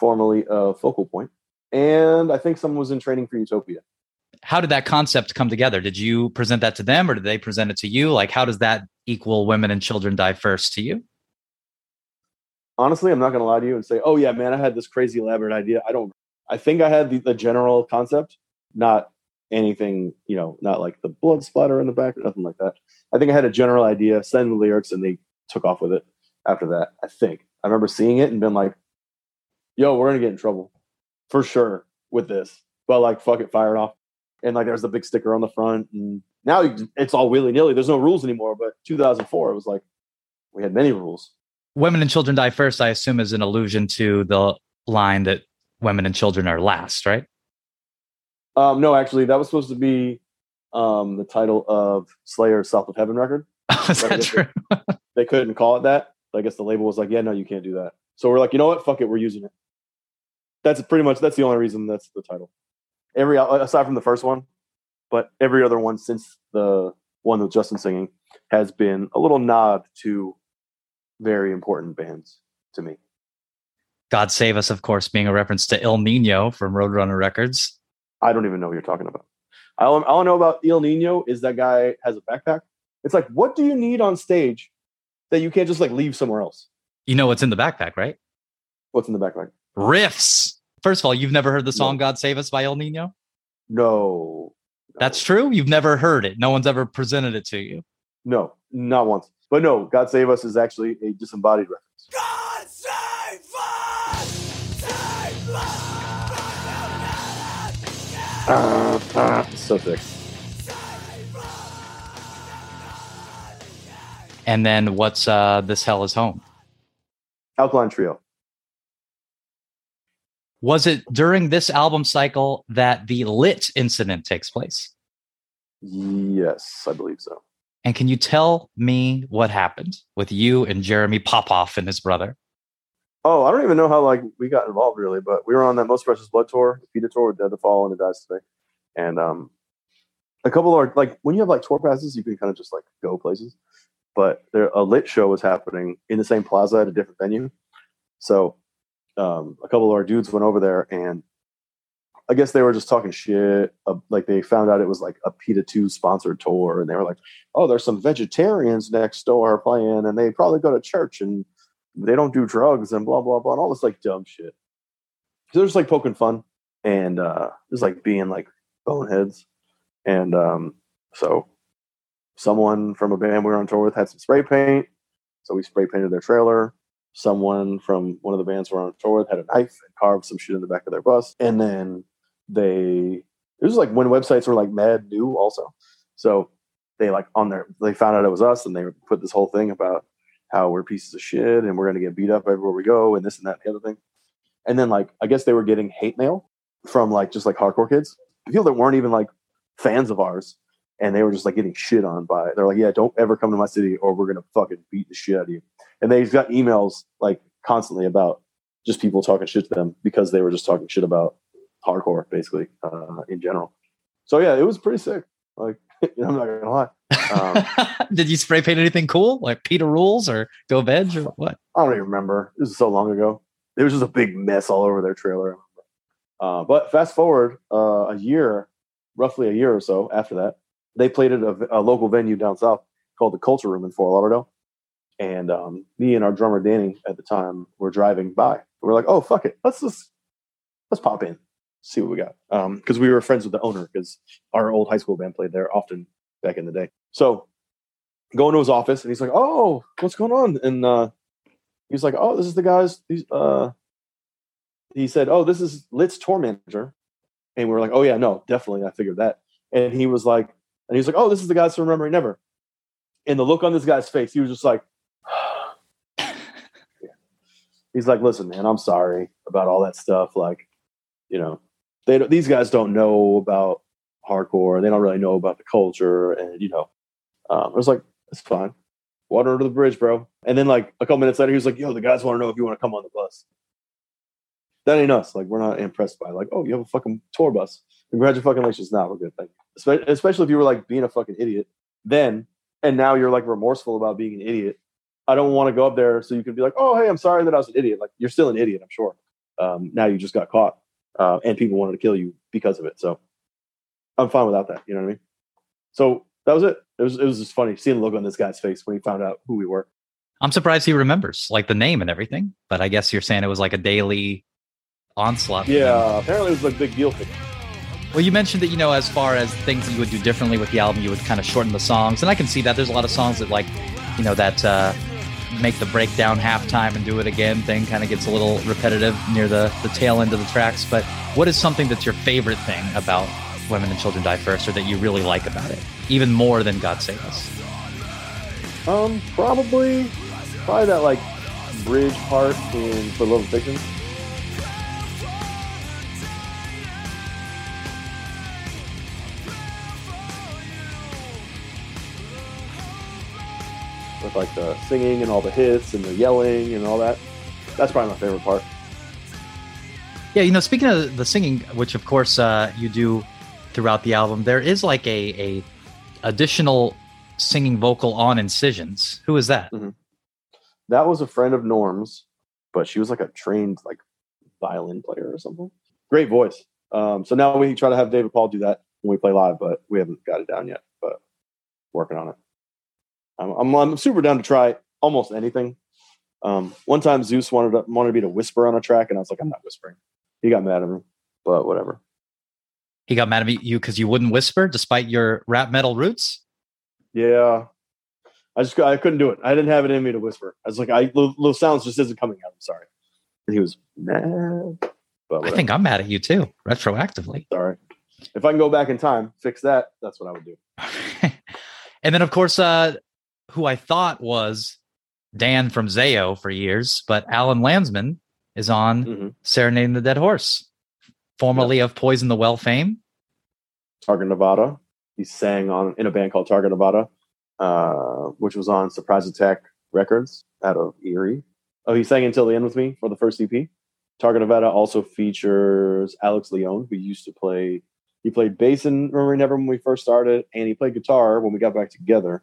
Formerly a focal point. And I think someone was in training for Utopia. How did that concept come together? Did you present that to them or did they present it to you? Like, how does that equal women and children die first to you? honestly, I'm not going to lie to you and say, oh, yeah, man, I had this crazy elaborate idea. I don't, I think I had the, the general concept, not anything, you know, not like the blood splatter in the back or nothing like that. I think I had a general idea, send the lyrics, and they took off with it after that. I think. I remember seeing it and been like, yo, we're going to get in trouble for sure with this. But like, fuck it, fire it off. And like, there's the big sticker on the front. And now it's all willy nilly. There's no rules anymore. But 2004, it was like, we had many rules. Women and children die first, I assume, is an allusion to the line that women and children are last, right? Um, no, actually, that was supposed to be um, the title of Slayer's South of Heaven record. [LAUGHS] is that true? [LAUGHS] They couldn't call it that. I guess the label was like, "Yeah, no, you can't do that." So we're like, you know what? Fuck it, we're using it. That's pretty much that's the only reason that's the title. Every uh, aside from the first one, but every other one since the one with Justin singing has been a little nod to very important bands to me. God Save Us, of course, being a reference to Ill Niño from Roadrunner Records. I don't even know what you're talking about. All, all I know about Ill Niño is that guy has a backpack. It's like, what do you need on stage that you can't just like leave somewhere else? You know what's in the backpack, right? What's in the backpack? Riffs. First of all, you've never heard the song No. God Save Us by Ill Niño? No. That's true. You've never heard it. No one's ever presented it to you. No, not once. But no, God Save Us is actually a disembodied reference. God save us! Save us! It's so sick. And then what's uh, This Hell is Home? Alkaline Trio. Was it during this album cycle that the Lit incident takes place? Yes, I believe so. And can you tell me what happened with you and Jeremy Popoff and his brother? Oh, I don't even know how like we got involved really, but we were on that Most Precious Blood tour, the PETA tour with Dead to Fall and the Dies Today. And um a couple of our like when you have like tour passes, you can kind of just like go places. But there a lit show was happening in the same plaza at a different venue. So um a couple of our dudes went over there and I guess they were just talking shit. Uh, like they found out it was like a PETA 2 sponsored tour, and they were like, "Oh, there's some vegetarians next door playing, and they probably go to church and they don't do drugs and blah blah blah and all this like dumb shit." So they're just like poking fun and uh, just like being like boneheads. And um, so someone from a band we were on tour with had some spray paint, so we spray painted their trailer. Someone from one of the bands we were on tour with had a knife and carved some shit in the back of their bus, and then they it was like when websites were like mad new also. So they like on their they found out it was us and they put this whole thing about how we're pieces of shit and we're going to get beat up everywhere we go and this and that and the other thing. And then like i guess they were getting hate mail from like just like hardcore kids. People that weren't even like fans of ours and they were just like getting shit on by they're like yeah don't ever come to my city or we're going to fucking beat the shit out of you and they've got emails like constantly about just people talking shit to them because they were just talking shit about hardcore basically uh, in general. So yeah, it was pretty sick. Like [LAUGHS] I'm not gonna lie. Um, [LAUGHS] Did you spray paint anything cool, like Peter Rules or Go Veg or what? I don't even remember. This is so long ago. It was just a big mess all over their trailer. Uh, but fast forward uh, a year, roughly a year or so after that, they played at a, a, local venue down south called the Culture Room in Fort Lauderdale. And um, me and our drummer Danny at the time were driving by. We are like, "Oh fuck it, let's just let's pop in." see what we got. Because um, we were friends with the owner because our old high school band played there often back in the day. So going to his office and he's like, "Oh, what's going on?" And uh, he's like, "Oh, this is the guys." He's, uh, he said, "Oh, this is Lit's tour manager," and we were like, "Oh yeah, no, definitely." I figured that. And he was like, and he's like, "Oh, this is the guys from Remembering Never." And the look on this guy's face, he was just like. [SIGHS] He's like, listen, man, I'm sorry about all that stuff. Like, you know, they these guys don't know about hardcore. They don't really know about the culture, and you know, um, I was like, it's fine. Water under the bridge, bro. And then like a couple minutes later, he was like, "Yo, the guys want to know if you want to come on the bus." That ain't us. Like we're not impressed by like, oh, you have a fucking tour bus. Congratulations. Now we're good. Thank you. Especially if you were like being a fucking idiot then, and now you're like remorseful about being an idiot. I don't want to go up there so you can be like, oh, hey, I'm sorry that I was an idiot. Like you're still an idiot, I'm sure. Um, now you just got caught uh, and people wanted to kill you because of it. So I'm fine without that. You know what I mean? So that was it. It was it was just funny seeing the look on this guy's face when he found out who we were. I'm surprised he remembers like the name and everything. But I guess you're saying it was like a daily onslaught. Yeah, apparently it was a big deal for him. Well, you mentioned that you know, as far as things that you would do differently with the album, you would kind of shorten the songs, and I can see that. There's a lot of songs that like, you know, that uh, make the breakdown halftime and do it again thing kind of gets a little repetitive near the, the tail end of the tracks. But what is something that's your favorite thing about Women and Children Die First or that you really like about it? Even more than God Save Us? Um, probably, probably that like bridge part in For Love Fiction. With like the singing and all the hits and the yelling and all that. That's probably my favorite part. Yeah, you know, speaking of the singing, which of course uh, you do throughout the album, there is like a, a additional singing vocal on incisions. Who is that? Mm-hmm. That was a friend of Norm's, but she was like a trained like violin player or something. Great voice. Um, so now we try to have David Paul do that when we play live, but we haven't got it down yet. But working on it. I'm, I'm, I'm super down to try almost anything. Um, one time Zeus wanted to, wanted me to whisper on a track, and I was like, I'm not whispering. He got mad at me, but whatever. He got mad at you because you wouldn't whisper despite your rap metal roots. Yeah, I just I couldn't do it. I didn't have it in me to whisper. I was like, I little sounds just isn't coming out. I'm sorry. And he was mad. But I think I'm mad at you too, retroactively. Sorry. If I can go back in time, fix that. That's what I would do. [LAUGHS] and then, of course, uh, who I thought was Dan from Zayo for years, but Alan Landsman is on Mhm. Serenading the Dead Horse, formerly of Poison the Well fame. Target Nevada. He sang on in a band called Target Nevada, uh, which was on Surprise Attack Records out of Erie. Oh, he sang Until the End with me for the first EP. Target Nevada also features Alex Leone, who used to play. He played bass in Remember Never when we first started, and he played guitar when we got back together.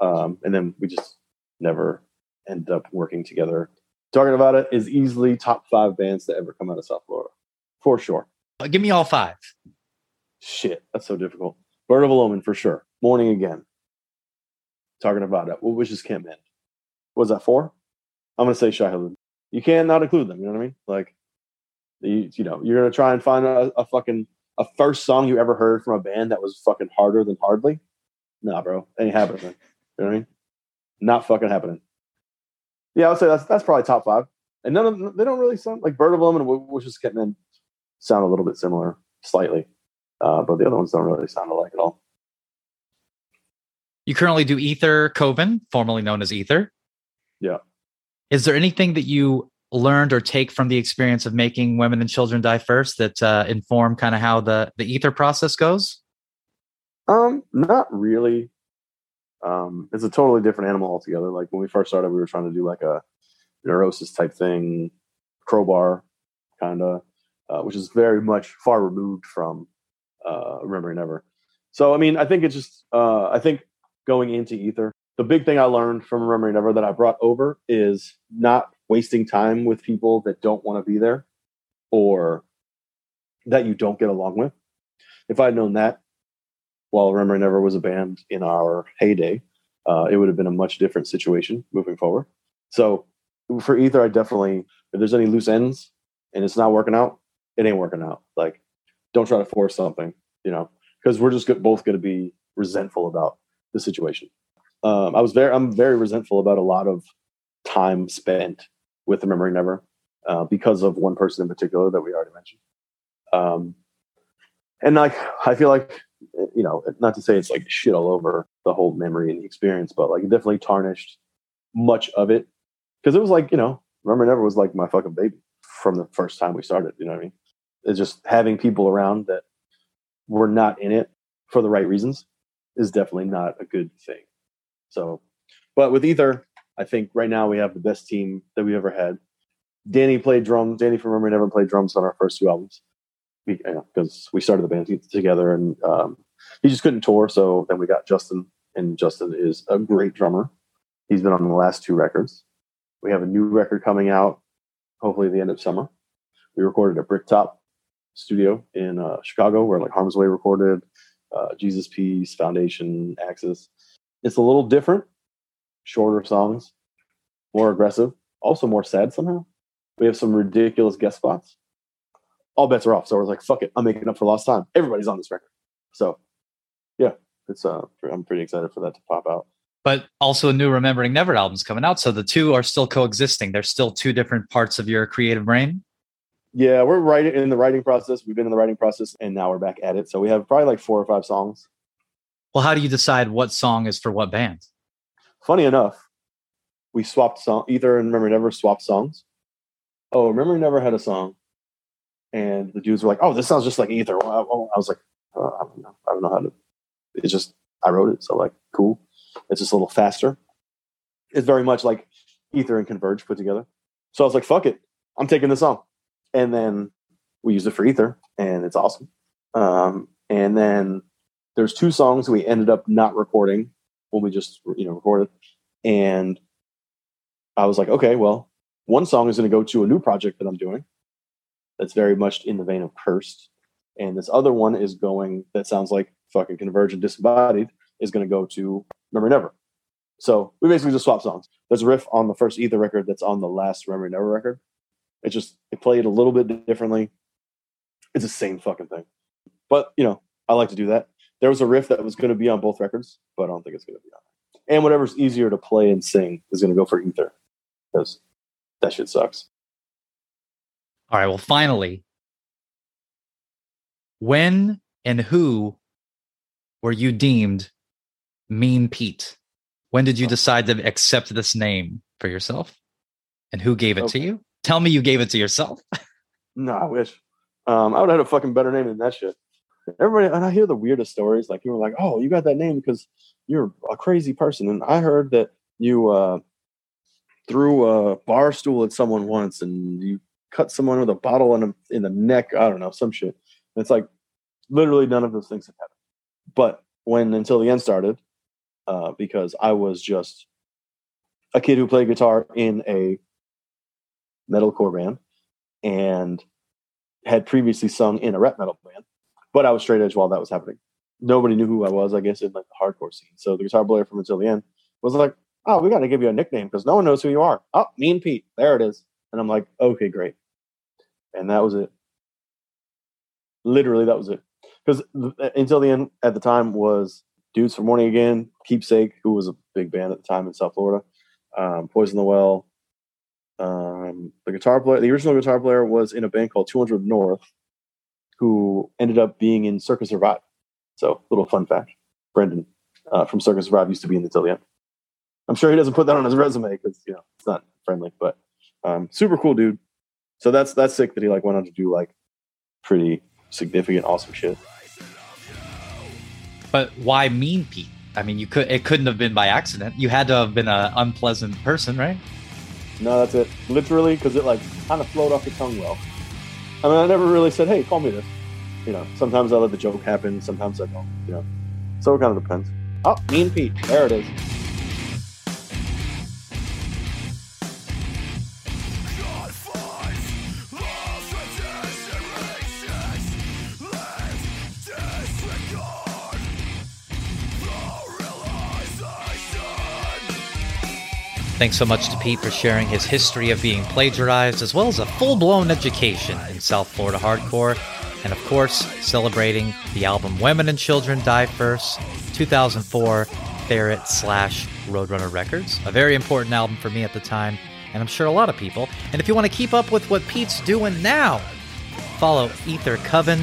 Um, and then we just never ended up working together. Target Nevada is easily top five bands to ever come out of South Florida, for sure. Uh, Give me all five. Shit, that's so difficult. Bird of Ill Omen for sure. Morning again. Target Nevada. Well, which is Camp End. Was that four? I'm gonna say Shai Hulud. You can't include them. You know what I mean? Like, you, you know, you're gonna try and find a, a fucking a first song you ever heard from a band that was fucking harder than Hardly. Nah, bro, ain't happening. You know what I mean? Not fucking happening. Yeah, I would say that's that's probably top five. And none of them, they don't really sound like Bird of Omen and Which is Camp End sound a little bit similar, slightly. Uh, but the other ones don't really sound alike at all. You currently do Ether Coven, formerly known as Ether. Yeah. Is there anything that you learned or take from the experience of making Women and Children Die First that uh, inform kind of how the the Ether process goes? Um, not really. Um, it's a totally different animal altogether. Like when we first started, we were trying to do like a neurosis type thing, crowbar kind of, uh, which is very much far removed from uh, Remembering Never. So, I mean, I think it's just, uh, I think going into Ether, the big thing I learned from Remembering Never that I brought over is not wasting time with people that don't want to be there or that you don't get along with. If I'd known that while Remembering Never was a band in our heyday, uh, it would have been a much different situation moving forward. So for Ether, I definitely, if there's any loose ends and it's not working out, it ain't working out. Like, don't try to force something, you know, because we're just both going to be resentful about the situation. Um, I was very, I'm very resentful about a lot of time spent with Remembering Never uh, because of one person in particular that we already mentioned. Um, and like, I feel like you know, not to say it's like shit all over the whole memory and the experience, but like it definitely tarnished much of it because it was like, you know, Remember Never was like my fucking baby from the first time we started. You know what I mean? It's just having people around that were not in it for the right reasons is definitely not a good thing. So, but with Ether, I think right now we have the best team that we ever had. Danny played drums. Danny from Remember Never played drums on our first two albums because we started the band together and um, he just couldn't tour. So then we got Justin, and Justin is a great drummer. He's been on the last two records. We have a new record coming out, hopefully the end of summer. We recorded at Bricktop Studio in uh, Chicago, where like Harm's Way recorded, uh, Jesus Piece, Foundation, Axis. It's a little different, shorter songs, more aggressive, also more sad somehow. We have some ridiculous guest spots all bets are off. So we're like, fuck it, I'm making up for lost time. Everybody's on this record. So yeah, it's uh I'm pretty excited for that to pop out. But also, new Remembering Never albums coming out, so the two are still coexisting. They're still two different parts of your creative brain. Yeah, we're writing in the writing process. We've been in the writing process and now we're back at it. So we have probably like four or five songs. Well, how do you decide what song is for what band? Funny enough, we swapped song either and Remember Never swapped songs. Oh, Remember Never had a song. And the dudes were like, "Oh, this sounds just like Ether." I, was like, uh, "I don't know. I don't know how to." It's just I wrote it, so like, cool. It's just a little faster. It's very much like Ether and Converge put together. So I was like, "Fuck it, I'm taking this song," and then we used it for Ether, and it's awesome. Um, and then there's two songs we ended up not recording when we just you know recorded, and I was like, okay, well, one song is going to go to a new project that I'm doing that's very much in the vein of cursed. And this other one is going that sounds like fucking convergent disembodied is going to go to remember never. So we basically just swap songs. There's a riff on the first ether record that's on the last remember never record. It just it played a little bit differently. It's the same fucking thing. But you know i like to do that. There was a riff that was going to be on both records but i don't think it's going to be on and whatever's easier to play and sing is going to go for ether because that shit sucks All right. Well, finally, when and who were you deemed Mean Pete? When did you decide to accept this name for yourself? And who gave it Okay. to you? Tell me you gave it to yourself. [LAUGHS] No, I wish. Um, I would have had a fucking better name than that shit. Everybody, and I hear the weirdest stories. Like people are like, "Oh, you got that name because you're a crazy person." And I heard that you uh, threw a bar stool at someone once, and you cut someone with a bottle in, a, in the neck. I don't know, some shit. And it's like literally none of those things have happened. But when until the end started, uh, because I was just a kid who played guitar in a metalcore band and had previously sung in a rap metal band, but I was straight edge while that was happening. Nobody knew who I was, I guess, in like the hardcore scene. So the guitar player from Until the End was like, "Oh, we got to give you a nickname because no one knows who you are." Oh, Mean Pete, there it is. And I'm like, "Okay, great." And that was it. Literally, that was it. Because Until the End at the time was Dudes for Morning Again, Keepsake, who was a big band at the time in South Florida, um, Poison the Well, um, the guitar player, the original guitar player was in a band called 200 North, who ended up being in Circa Survive. So, little fun fact: Brendan uh, from Circa Survive used to be in the Till the End. I'm sure he doesn't put that on his resume because you know it's not friendly, but um, super cool dude. So that's that's sick that he like went on to do like pretty significant, awesome shit. But why Mean Pete? I mean, you could it couldn't have been by accident. You had to have been an unpleasant person, right? No, that's it. Literally, because it like kind of flowed off the tongue well. I mean, I never really said, "Hey, call me this." You know, sometimes I let the joke happen. Sometimes I don't. You know, so it kind of depends. Oh, Mean Pete, there it is. Thanks so much to Pete for sharing his history of being plagiarized, as well as a full blown education in South Florida hardcore, and of course, celebrating the album Women and Children Die First, 2004, Ferret slash Roadrunner Records. A very important album for me at the time, and I'm sure a lot of people. And if you want to keep up with what Pete's doing now, follow Ether Coven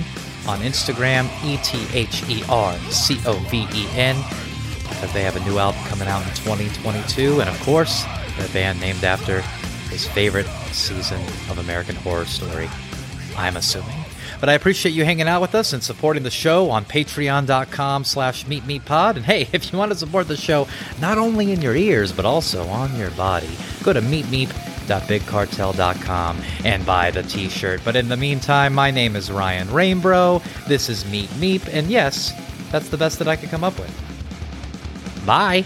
on Instagram, E T H E R C O V E N because they have a new album coming out in 2022, and of course, their band named after his favorite season of American Horror Story. I'm assuming. But I appreciate you hanging out with us and supporting the show on patreon.com slash meetmeetpod. And hey, [LAUGHS] if you want to support the show not only in your ears, but also on your body, go to meetmeep.bigcartel.com and buy the t-shirt. But in the meantime, my name is Ryan Rainbro. This is Meet Meep, and yes, that's the best that I could come up with. Bye.